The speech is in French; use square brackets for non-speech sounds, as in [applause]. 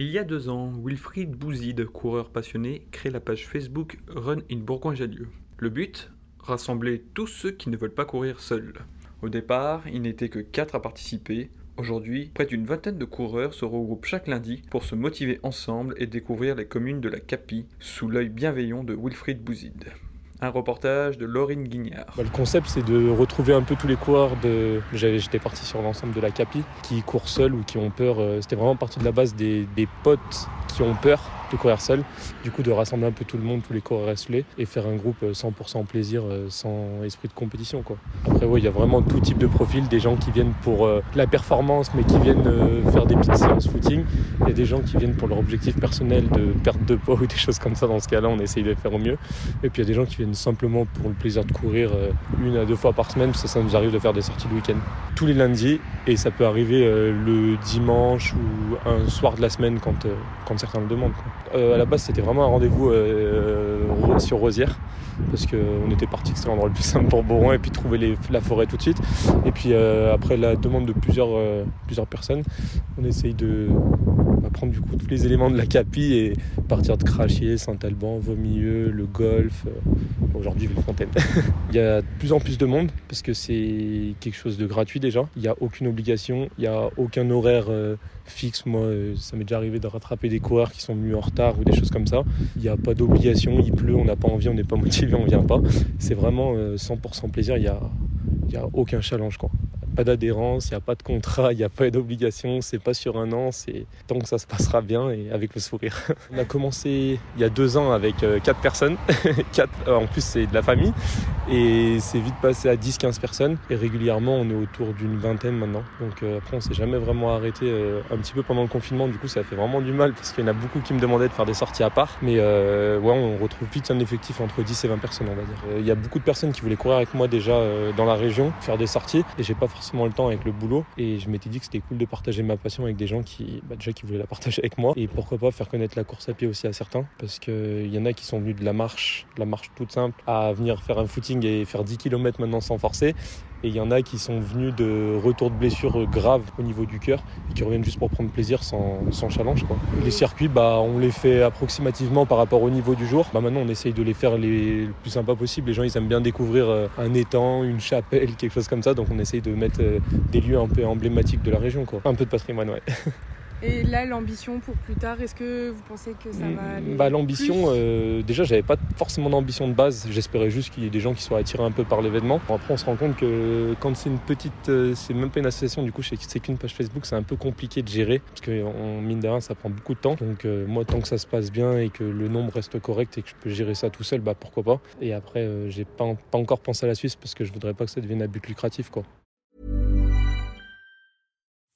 Il y a deux ans, Wilfried Bouzid, coureur passionné, crée la page Facebook Run in Bourgogne-Jallieu. Le but? Rassembler tous ceux qui ne veulent pas courir seuls. Au départ, il n'était que 4 à participer. Aujourd'hui, près d'une vingtaine de coureurs se regroupent chaque lundi pour se motiver ensemble et découvrir les communes de la Capie sous l'œil bienveillant de Wilfried Bouzid. Un reportage de Laurine Guignard. Bah, le concept, c'est de retrouver un peu tous les coureurs de. J'étais parti sur l'ensemble de la Capi, qui courent seuls ou qui ont peur. Euh, c'était vraiment partie de la base des potes qui ont peur de courir seul. Du coup, de rassembler un peu tout le monde, tous les coureurs esselés, et faire un groupe 100% plaisir, euh, sans esprit de compétition. Quoi. Après, oui, il y a vraiment tout type de profil. Des gens qui viennent pour euh, la performance, mais qui viennent euh, faire des petites séances footing. Il y a des gens qui viennent pour leur objectif personnel de perte de poids [laughs] ou des choses comme ça. Dans ce cas-là, on essaye de faire au mieux. Et puis, il y a des gens qui viennent simplement pour le plaisir de courir une à deux fois par semaine, parce que ça nous arrive de faire des sorties de week-end. Tous les lundis, et ça peut arriver le dimanche ou un soir de la semaine quand, quand certains le demandent. Euh, à la base, c'était vraiment un rendez-vous euh, sur Rosière parce qu'on était parti que c'était l'endroit le plus [laughs] simple pour Boron et puis trouver la forêt tout de suite. Et puis euh, après la demande de plusieurs, plusieurs personnes, on essaye de bah, prendre du coup tous les éléments de la Capi et partir de Crachier, Saint-Alban, Vaumieux, le golf, aujourd'hui Villefontaine. [laughs] il y a de plus en plus de monde parce que c'est quelque chose de gratuit déjà. Il n'y a aucune obligation, il n'y a aucun horaire fixe. Moi, ça m'est déjà arrivé de rattraper des coureurs qui sont venus en retard ou des choses comme ça. Il n'y a pas d'obligation, il pleut, on n'a pas envie, on n'est pas [laughs] motivé, on vient pas. C'est vraiment 100% euh, plaisir, il n'y a, y a aucun challenge. Quoi pas d'adhérence, il n'y a pas de contrat, il n'y a pas d'obligation, c'est pas sur un an, c'est tant que ça se passera bien et avec le sourire. [laughs] On a commencé il y a deux ans avec euh, quatre personnes, [laughs] quatre, euh, en plus c'est de la famille, et c'est vite passé à 10-15 personnes, et régulièrement on est autour d'une vingtaine maintenant. Donc euh, après on s'est jamais vraiment arrêté un petit peu pendant le confinement, du coup ça fait vraiment du mal parce qu'il y en a beaucoup qui me demandaient de faire des sorties à part, mais ouais on retrouve vite un effectif entre 10 et 20 personnes on va dire. Il y a beaucoup de personnes qui voulaient courir avec moi déjà dans la région, faire des sorties, et j'ai pas forcément le temps avec le boulot. Et je m'étais dit que c'était cool de partager ma passion avec des gens qui bah, déjà qui voulaient la partager avec moi. Et pourquoi pas faire connaître la course à pied aussi à certains. Parce qu'il y en a qui sont venus de la marche, de la marche toute simple à venir faire un footing et faire 10 km maintenant sans forcer et il y en a qui sont venus de retour de blessures graves au niveau du cœur et qui reviennent juste pour prendre plaisir sans, challenge. Les circuits, bah, on les fait approximativement par rapport au niveau du jour. Bah, maintenant, on essaye de les faire le plus sympa possible. Les gens, ils aiment bien découvrir euh, un étang, une chapelle, [laughs] quelque chose comme ça. Donc, on essaye de mettre euh, des lieux un peu emblématiques de la région. Un peu de patrimoine, ouais. [laughs] Et là, l'ambition pour plus tard, est-ce que vous pensez que ça va aller bah, L'ambition, euh, déjà, j'avais pas forcément d'ambition de base. J'espérais juste qu'il y ait des gens qui soient attirés un peu par l'événement. Après, on se rend compte que quand c'est une petite, euh, c'est même pas une association, du coup, c'est qu'une page Facebook, c'est un peu compliqué de gérer parce que mine de rien, ça prend beaucoup de temps. Donc, euh, moi, tant que ça se passe bien et que le nombre reste correct et que je peux gérer ça tout seul, bah pourquoi pas. Et après, j'ai pas, pas encore pensé à la Suisse parce que je voudrais pas que ça devienne un but lucratif, quoi.